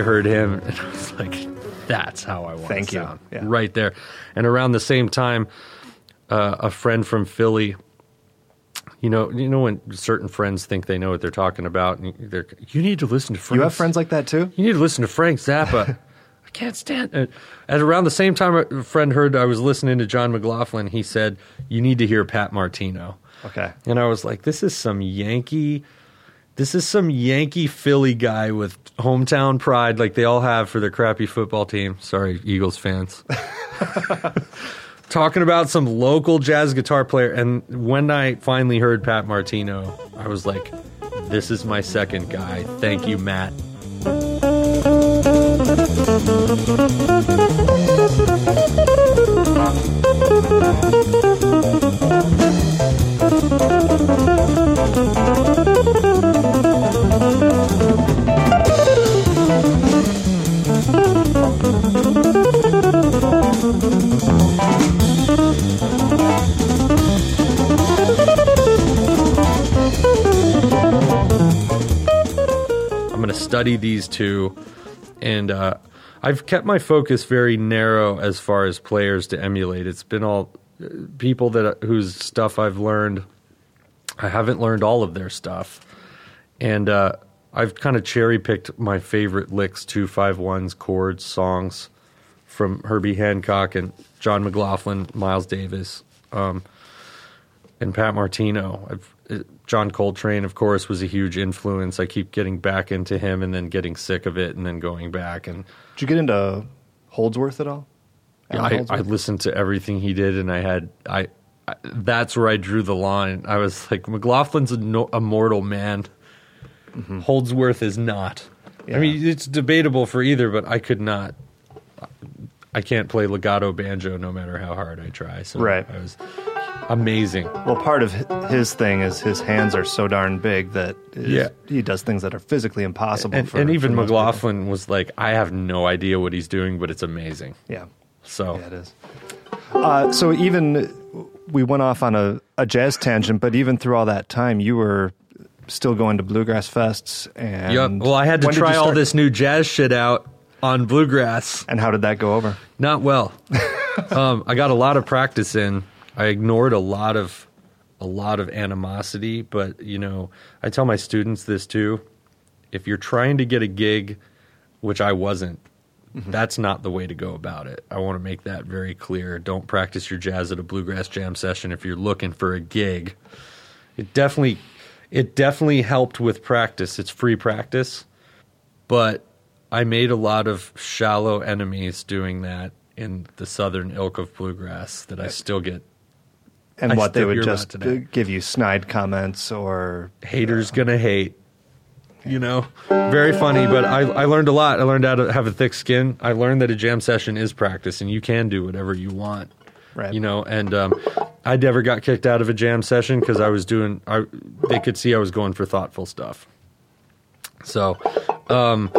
[SPEAKER 1] I heard him, and I was like, "That's how I want
[SPEAKER 2] Thank
[SPEAKER 1] to
[SPEAKER 2] you.
[SPEAKER 1] sound."
[SPEAKER 2] Yeah.
[SPEAKER 1] Right there, and around the same time, uh, a friend from Philly. You know, you know when certain friends think they know what they're talking about, and they're you need to listen to Frank.
[SPEAKER 2] You have friends like that too?
[SPEAKER 1] You need to listen to Frank Zappa. I can't stand it. At around the same time, a friend heard I was listening to John McLaughlin. He said, "You need to hear Pat Martino."
[SPEAKER 2] Okay.
[SPEAKER 1] And I was like, this is some Yankee, this is some Yankee Philly guy with hometown pride like they all have for their crappy football team. Sorry, Eagles fans. Talking about some local jazz guitar player. And when I finally heard Pat Martino, I was like, this is my second guy. Thank you, Matt. Study these two, and uh, I've kept my focus very narrow as far as players to emulate. It's been all uh, people that whose stuff I've learned. I haven't learned all of their stuff, and uh, I've kind of cherry picked my favorite licks, two five ones, chords, songs from Herbie Hancock and John McLaughlin, Miles Davis, um, and Pat Martino. I've, uh, John Coltrane, of course, was a huge influence. I keep getting back into him and then getting sick of it and then going back. And
[SPEAKER 2] Did you get into Holdsworth at all? Allan
[SPEAKER 1] I, I listened to everything he did, and I had I, I that's where I drew the line. I was like, McLaughlin's a, no, a mortal man. Mm-hmm. Holdsworth is not.
[SPEAKER 2] Yeah.
[SPEAKER 1] I mean, it's debatable for either, but I could not. I can't play legato banjo no matter how hard I try. So
[SPEAKER 2] Right.
[SPEAKER 1] I was amazing.
[SPEAKER 2] Well, part of his thing is his hands are so darn big that
[SPEAKER 1] Yeah.
[SPEAKER 2] he does things that are physically impossible.
[SPEAKER 1] And,
[SPEAKER 2] for,
[SPEAKER 1] and even
[SPEAKER 2] most people.
[SPEAKER 1] McLaughlin was like, I have no idea what he's doing, but it's amazing.
[SPEAKER 2] Yeah,
[SPEAKER 1] So
[SPEAKER 2] yeah, it is. Uh, so even we went off on a, a jazz tangent, but even through all that time, you were still going to bluegrass fests. And
[SPEAKER 1] Yep. Well, I had to
[SPEAKER 2] when did you
[SPEAKER 1] try all this new jazz shit out on bluegrass.
[SPEAKER 2] And how did that go over?
[SPEAKER 1] Not well. um, I got a lot of practice in. I ignored a lot of a lot of animosity, but you know, I tell my students this too. If you're trying to get a gig, which I wasn't, mm-hmm. that's not the way to go about it. I want to make that very clear. Don't practice your jazz at a bluegrass jam session if you're looking for a gig. It definitely it definitely helped with practice. It's free practice. But I made a lot of shallow enemies doing that in the southern ilk of bluegrass that I still get
[SPEAKER 2] And
[SPEAKER 1] I
[SPEAKER 2] what they would just uh, give you snide comments or
[SPEAKER 1] haters gonna hate. You know, very funny, but I, I learned a lot. I learned how to have a thick skin. I learned that a jam session is practice, and you can do whatever you want.
[SPEAKER 2] Right.
[SPEAKER 1] You know, and um, I never got kicked out of a jam session because I was doing. I they could see I was going for thoughtful stuff. So, um,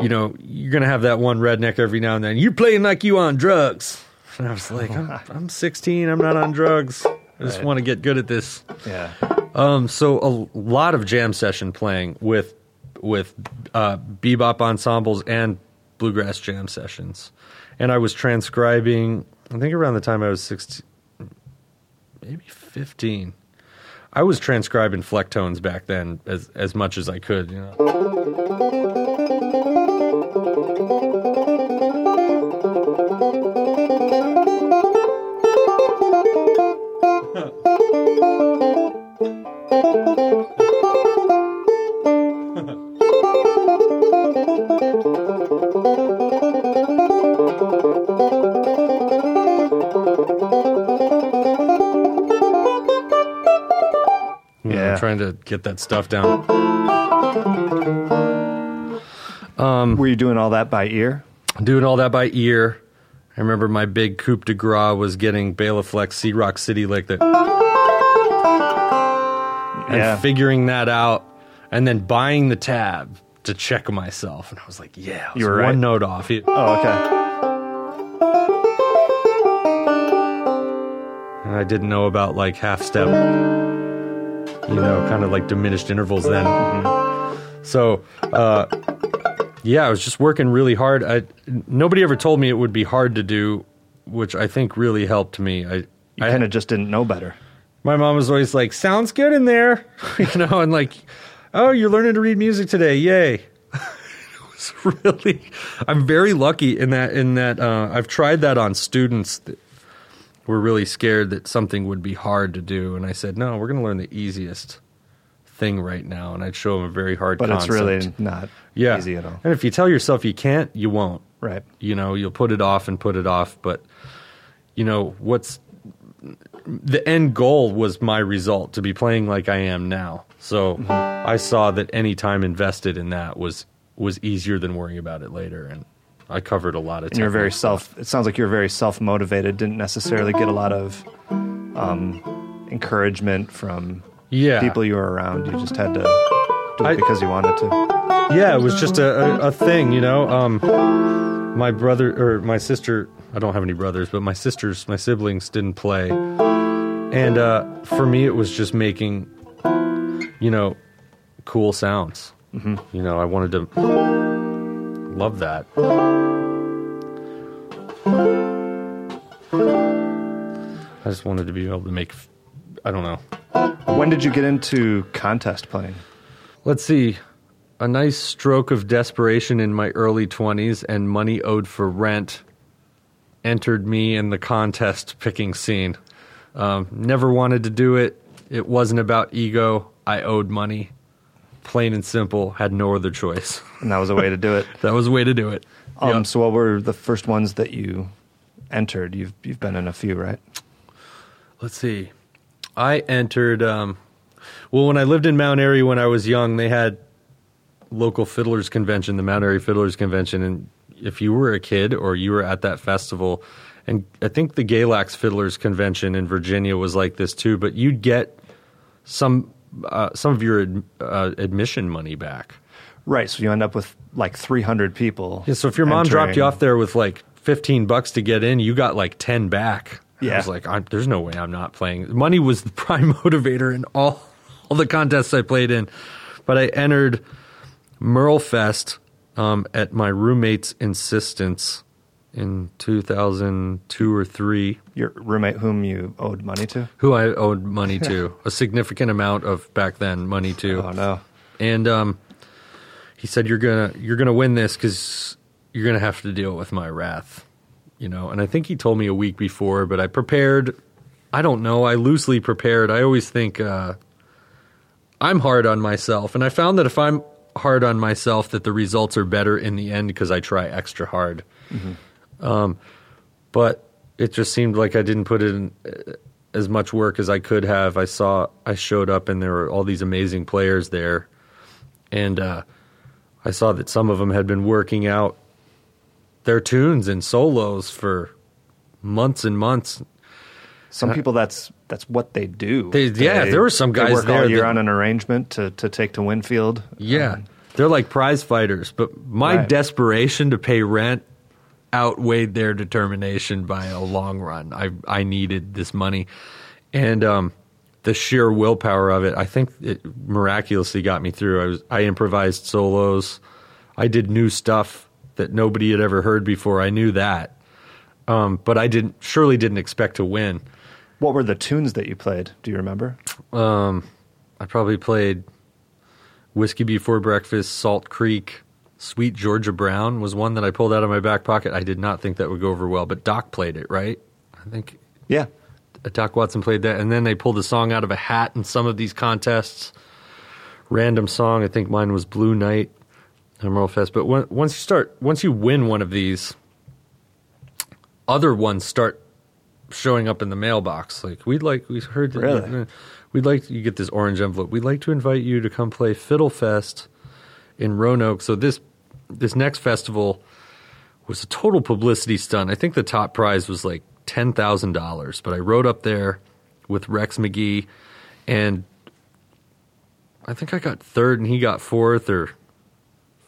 [SPEAKER 1] you know, you're gonna have that one redneck every now and then. You're playing like you on drugs, and I was like, I'm, I'm 16. I'm not on drugs. I just
[SPEAKER 2] Right.
[SPEAKER 1] want to get good at this.
[SPEAKER 2] yeah.
[SPEAKER 1] Um, so a lot of jam session playing with with uh, bebop ensembles and bluegrass jam sessions, and I was transcribing. I think around the time I was sixteen, maybe fifteen. I was transcribing flecktones back then as as much as I could. You know.
[SPEAKER 2] Yeah.
[SPEAKER 1] trying to get that stuff down.
[SPEAKER 2] Um, Were you doing all that by ear?
[SPEAKER 1] doing all that by ear. I remember my big coup de grace was getting Bela Fleck's Sea Rock City like that and
[SPEAKER 2] yeah.
[SPEAKER 1] figuring that out and then buying the tab to check myself. And I was like, yeah, was
[SPEAKER 2] You were
[SPEAKER 1] one
[SPEAKER 2] right.
[SPEAKER 1] note off. It-
[SPEAKER 2] oh, okay.
[SPEAKER 1] And I didn't know about like half step, you know, kind of like diminished intervals then. So, uh, yeah, I was just working really hard. I, nobody ever told me it would be hard to do, which I think really helped me. I,
[SPEAKER 2] You
[SPEAKER 1] I
[SPEAKER 2] kind of just didn't know better.
[SPEAKER 1] my mom was always like, "Sounds good in there," you know, and like, "Oh, you're learning to read music today, yay!" it was really, I'm very lucky in that. In that, uh, I've tried that on students were really scared that something would be hard to do, and I said, "No, we're going to learn the easiest thing right now," and I'd show them a very hard,
[SPEAKER 2] But it's
[SPEAKER 1] concept.
[SPEAKER 2] really not
[SPEAKER 1] yeah.
[SPEAKER 2] easy at all.
[SPEAKER 1] And if you tell yourself you can't, you won't
[SPEAKER 2] Right.
[SPEAKER 1] you know you'll put it off and put it off but you know what's the end goal was my result to be playing like i am now so
[SPEAKER 2] Mm-hmm.
[SPEAKER 1] i saw that any time invested in that was was easier than worrying about it later and i covered a lot of
[SPEAKER 2] And you're very self. It sounds like you're very self motivated. Didn't necessarily get a lot of um, encouragement from
[SPEAKER 1] yeah
[SPEAKER 2] people you were around. You just had to do it
[SPEAKER 1] I-
[SPEAKER 2] because you wanted to.
[SPEAKER 1] yeah it was just a, a, a thing you know um my brother or my sister i don't have any brothers but my sisters my siblings didn't play and uh for me it was just making you know cool sounds mm-hmm. you know i wanted to love that i just wanted to be able to make i don't know
[SPEAKER 2] When did you get into contest playing?
[SPEAKER 1] let's see a nice stroke of desperation in my early 20s and money owed for rent entered me in the contest picking scene. Um, never wanted to do it. It wasn't about ego. I owed money. Plain and simple, had no other choice.
[SPEAKER 2] And that was a way to do it.
[SPEAKER 1] that was a way to do it.
[SPEAKER 2] Um,
[SPEAKER 1] Yeah.
[SPEAKER 2] So, what were the first ones that you entered? You've you've been in a few, right?
[SPEAKER 1] Let's see. I entered. Um, well, when I lived in Mount Airy when I was young, they had local fiddlers convention, the Mount Airy Fiddlers Convention, and if you were a kid or you were at that festival, and I think the Galax Fiddlers Convention in Virginia was like this too, but you'd get some uh, some of your ad, uh, admission money back.
[SPEAKER 2] Right. So you end up with like 300 people.
[SPEAKER 1] Yeah, so if your mom dropped you off there with like 15 bucks to get in, you got like 10 back.
[SPEAKER 2] Yeah.
[SPEAKER 1] I was like, I'm, there's no way I'm not playing. Money was the prime motivator in all, all the contests I played in. But I entered Merle Fest um, at my roommate's insistence in 2002 or 3,
[SPEAKER 2] your roommate, whom you owed money to.
[SPEAKER 1] who I owed money to, a significant amount of back then money to
[SPEAKER 2] Oh no.
[SPEAKER 1] and um, he said you're gonna you're gonna win this because you're gonna have to deal with my wrath, you know. And I think he told me a week before, but I prepared. I don't know. I loosely prepared. I always think uh, I'm hard on myself, and I found that if I'm hard on myself, that the results are better in the end because I try extra hard. Um, but it just seemed like I didn't put in uh, as much work as I could have. I saw I showed up and there were all these amazing players there, and uh, I saw that some of them had been working out their tunes and solos for months and months.
[SPEAKER 2] Some people that's that's what they do.
[SPEAKER 1] Uh, They- yeah, there were some
[SPEAKER 2] they
[SPEAKER 1] guys
[SPEAKER 2] work
[SPEAKER 1] there
[SPEAKER 2] all year
[SPEAKER 1] that-
[SPEAKER 2] on an arrangement to to take to Winfield.
[SPEAKER 1] Yeah,
[SPEAKER 2] Um,
[SPEAKER 1] they're like prize fighters, but my
[SPEAKER 2] Right.
[SPEAKER 1] desperation to pay rent outweighed their determination by a long run. I I needed this money, and um, the sheer willpower of it, I think, it miraculously got me through. I was I improvised solos, I did new stuff that nobody had ever heard before. I knew that, um, but I didn't surely didn't expect to win.
[SPEAKER 2] what were the tunes that you played? Do you remember?
[SPEAKER 1] I probably played Whiskey Before Breakfast, Salt Creek, Sweet Georgia Brown was one that I pulled out of my back pocket. I did not think that would go over well, but Doc played it, right? I think
[SPEAKER 2] Yeah.
[SPEAKER 1] Uh, Doc Watson played that. And then they pulled a song out of a hat in some of these contests. Random song. I think mine was Blue Night, at Merle Fest. But when, once you start, once you win one of these, other ones start showing up in the mailbox. Like we'd like we heard that
[SPEAKER 2] Really?
[SPEAKER 1] Uh, we'd like you get this orange envelope. We'd like to invite you to come play Fiddle Fest in Roanoke. So this this next festival was a total publicity stunt. I think the top prize was like ten thousand dollars. But I rode up there with Rex McGee, and I think I got third, and he got fourth, or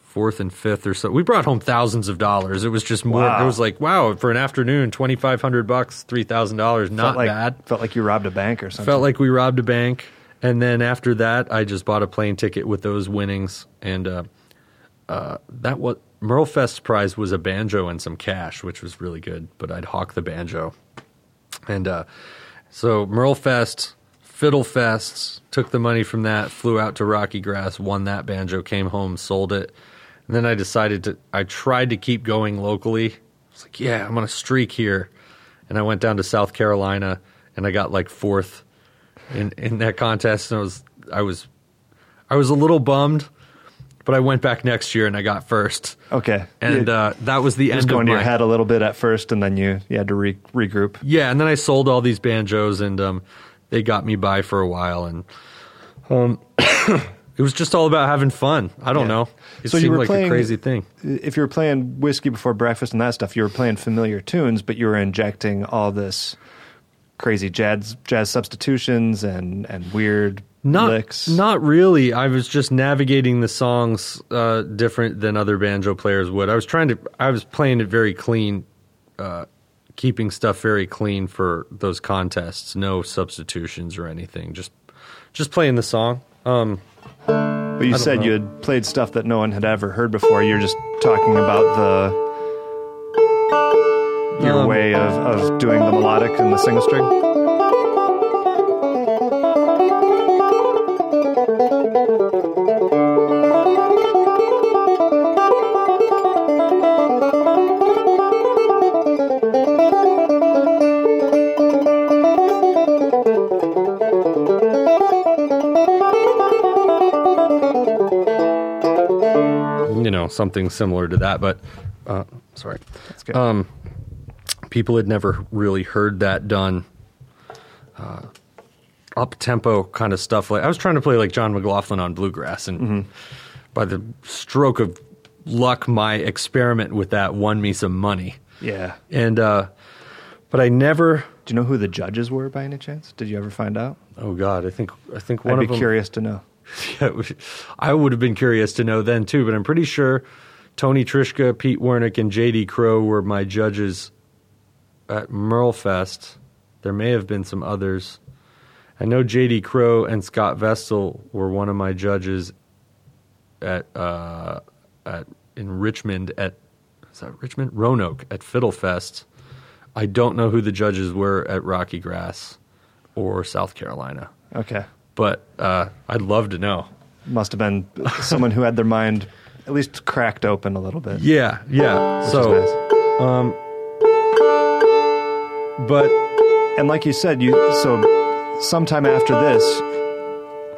[SPEAKER 1] fourth and fifth, or so. We brought home thousands of dollars. It was just more.
[SPEAKER 2] Wow.
[SPEAKER 1] It was like wow for an afternoon, twenty five hundred bucks, three thousand dollars. Not
[SPEAKER 2] like,
[SPEAKER 1] bad.
[SPEAKER 2] Felt like you robbed a bank or something.
[SPEAKER 1] Felt like we robbed a bank. And then after that, I just bought a plane ticket with those winnings. And uh, uh, that was Merle Fest's prize was a banjo and some cash, which was really good. But I'd hawk the banjo. And uh, so Merle Fest, Fiddle Fest, took the money from that, flew out to Rocky Grass, won that banjo, came home, sold it. And then I decided to, I tried to keep going locally. I was like, yeah, I'm on a streak here. And I went down to South Carolina and I got like fourth in, in that contest. And I was, I was, I was a little bummed, but I went back next year and I got first.
[SPEAKER 2] okay.
[SPEAKER 1] And uh, that was the
[SPEAKER 2] just
[SPEAKER 1] end
[SPEAKER 2] going
[SPEAKER 1] of
[SPEAKER 2] to
[SPEAKER 1] my
[SPEAKER 2] your head a little bit at first, and then you you had to re- regroup.
[SPEAKER 1] yeah, and then I sold all these banjos, and um, they got me by for a while, and um, it was just all about having fun. I don't
[SPEAKER 2] Yeah.
[SPEAKER 1] know. It
[SPEAKER 2] So you were
[SPEAKER 1] like
[SPEAKER 2] playing-
[SPEAKER 1] a crazy thing.
[SPEAKER 2] If you were playing whiskey before breakfast and that stuff, you were playing familiar tunes, but you were injecting all this crazy jazz jazz substitutions and and weird
[SPEAKER 1] Not,
[SPEAKER 2] licks.
[SPEAKER 1] not really. I was just navigating the songs uh, different than other banjo players would. I was trying to. I was playing it very clean, uh, keeping stuff very clean for those contests. No substitutions or anything. Just, just playing the song. Um,
[SPEAKER 2] But you said
[SPEAKER 1] know.
[SPEAKER 2] you had played stuff that no one had ever heard before. You're just talking about the your
[SPEAKER 1] Um,
[SPEAKER 2] way of, of doing the melodic and the single string.
[SPEAKER 1] Something similar to that. But uh, sorry,
[SPEAKER 2] That's good.
[SPEAKER 1] um, people had never really heard that done. Uh, up tempo kind of stuff. Like I was trying to play like John McLaughlin on bluegrass, and by the stroke of luck, my experiment with that won me some money.
[SPEAKER 2] yeah.
[SPEAKER 1] And uh, but I never.
[SPEAKER 2] Do you know who the judges were by any chance? Did you ever find out?
[SPEAKER 1] Oh God, I think I think one
[SPEAKER 2] I'd
[SPEAKER 1] of
[SPEAKER 2] be
[SPEAKER 1] them.
[SPEAKER 2] curious to know.
[SPEAKER 1] I would have been curious to know then too, but I'm pretty sure Tony Trischka, Pete Wernick, and J.D. Crowe were my judges at Merlefest. There may have been some others. I know J.D. Crowe and Scott Vestal were one of my judges at uh, at in Richmond at is that Richmond Roanoke at Fiddlefest. I don't know who the judges were at Rocky Grass or South Carolina,
[SPEAKER 2] Okay.
[SPEAKER 1] But uh, I'd love to know.
[SPEAKER 2] Must have been someone who had their mind at least cracked open a little bit.
[SPEAKER 1] Yeah, yeah.
[SPEAKER 2] which
[SPEAKER 1] so,
[SPEAKER 2] nice.
[SPEAKER 1] but
[SPEAKER 2] And like you said, you so sometime after this,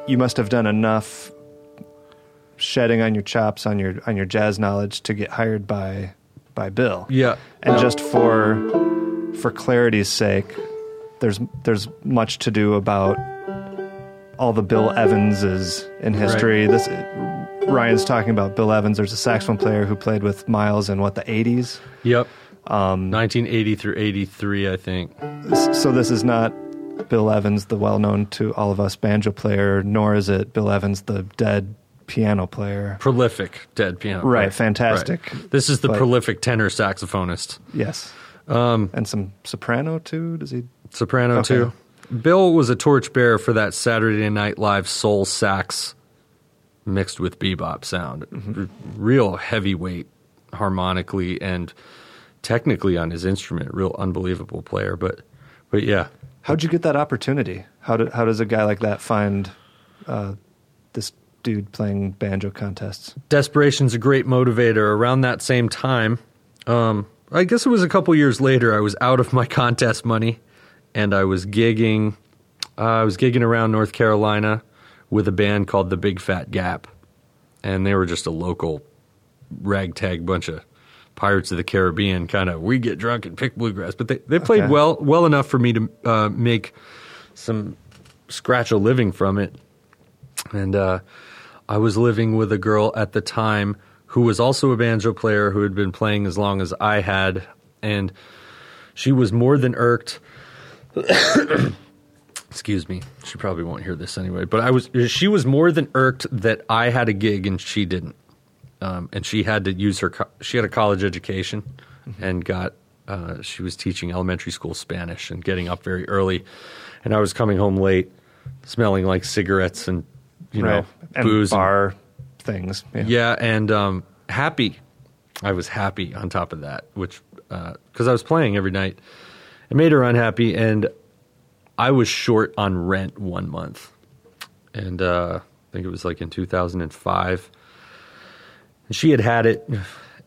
[SPEAKER 2] you must have done enough shedding on your chops on your on your jazz knowledge to get hired by by Bill.
[SPEAKER 1] yeah,
[SPEAKER 2] And
[SPEAKER 1] Well,
[SPEAKER 2] just for for clarity's sake, there's there's much to do about all the Bill Evanses in history. This Ryan's talking about Bill Evans. There's a saxophone player who played with Miles in what the 80s.
[SPEAKER 1] yep. Um, 1980 through 83, I think.
[SPEAKER 2] So this is not Bill Evans, the well-known to all of us banjo player, nor is it Bill Evans, the dead piano player.
[SPEAKER 1] Prolific dead piano.
[SPEAKER 2] Right,
[SPEAKER 1] player.
[SPEAKER 2] fantastic.
[SPEAKER 1] Right. This is the
[SPEAKER 2] But-
[SPEAKER 1] prolific tenor saxophonist,
[SPEAKER 2] Yes. Um, and some soprano too. Does he?
[SPEAKER 1] soprano
[SPEAKER 2] Okay.
[SPEAKER 1] too. Bill was a torchbearer for that Saturday Night Live soul sax mixed with bebop sound.
[SPEAKER 2] Mm-hmm.
[SPEAKER 1] R- Real heavyweight harmonically and technically on his instrument. Real unbelievable player, but but yeah.
[SPEAKER 2] How'd you get that opportunity? How do, how does a guy like that find uh, this dude playing banjo contests?
[SPEAKER 1] desperation's a great motivator. Around that same time, um, I guess it was a couple years later. I was out of my contest money, and I was gigging. Uh, I was gigging around North Carolina with a band called the Big Fat Gap, and they were just a local ragtag bunch of Pirates of the Caribbean kind of. We get drunk and pick bluegrass, but they they played
[SPEAKER 2] Okay.
[SPEAKER 1] well well enough for me to uh, make some scratch a living from it and uh, I was living with a girl at the time who was also a banjo player who had been playing as long as I had, and she was more than irked. Excuse me. She probably won't hear this anyway, but I was. She was more than irked that I had a gig and she didn't, um, and she had to use her. Co- she had a college education, and got. Uh, she was teaching elementary school Spanish and getting up very early, and I was coming home late, smelling like cigarettes and you know
[SPEAKER 2] and
[SPEAKER 1] booze and-
[SPEAKER 2] bar things. Yeah.
[SPEAKER 1] yeah, and um, happy. I was happy on top of that, which because I was playing every night. It made her unhappy, and I was short on rent one month, and uh, I think it was like in 2005. And she had had it,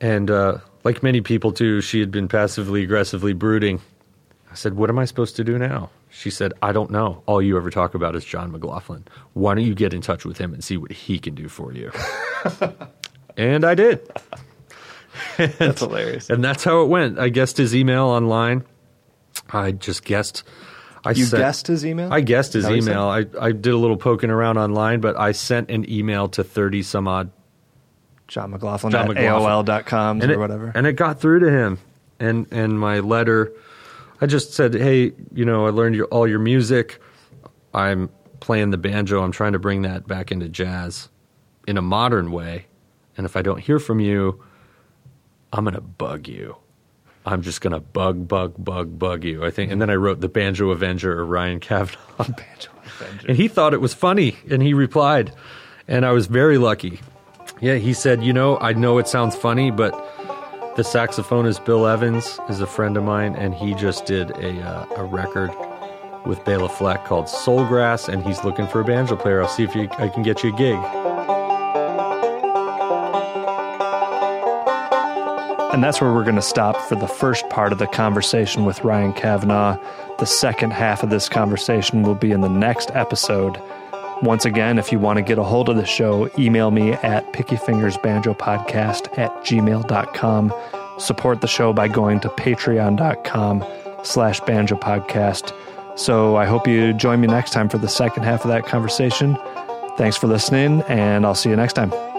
[SPEAKER 1] and uh, like many people too, she had been passively aggressively brooding. I said, "What am I supposed to do now?" She said, "I don't know. All you ever talk about is John McLaughlin. Why don't you get in touch with him and see what he can do for you?" and I did.
[SPEAKER 2] That's hilarious.
[SPEAKER 1] And that's how it went. I guessed his email online. I just guessed. I
[SPEAKER 2] You
[SPEAKER 1] sent-
[SPEAKER 2] guessed his email?
[SPEAKER 1] I guessed his
[SPEAKER 2] Is that what you
[SPEAKER 1] email. I, I did a little poking around online, but I sent an email to 30 some odd
[SPEAKER 2] John McLaughlin
[SPEAKER 1] John
[SPEAKER 2] at
[SPEAKER 1] McLaughlin.
[SPEAKER 2] AOL.com or
[SPEAKER 1] it,
[SPEAKER 2] whatever.
[SPEAKER 1] And it got through to him. And and my letter, I just said, hey, you know, I learned your, all your music. I'm playing the banjo. I'm trying to bring that back into jazz in a modern way. And if I don't hear from you, I'm gonna bug you. I'm just gonna bug, bug, bug, bug you. I think. And then I wrote the Banjo Avenger or Ryan Cavanaugh.
[SPEAKER 2] Banjo Avenger.
[SPEAKER 1] And he thought it was funny, and he replied, and I was very lucky. Yeah, he said, you know, I know it sounds funny, but the saxophonist Bill Evans is a friend of mine, and he just did a uh, a record with Bela Fleck called Soulgrass, and he's looking for a banjo player. I'll see if you, I can get you a gig.
[SPEAKER 2] And that's where we're going to stop for the first part of the conversation with Ryan Cavanaugh. The second half of this conversation will be in the next episode Once again, if you want to get a hold of the show, email me at pickyfingersbanjopodcast at gmail.com. Support the show by going to patreon.com slash banjopodcast. So I hope you join me next time for the second half of that conversation. Thanks for listening, and I'll see you next time.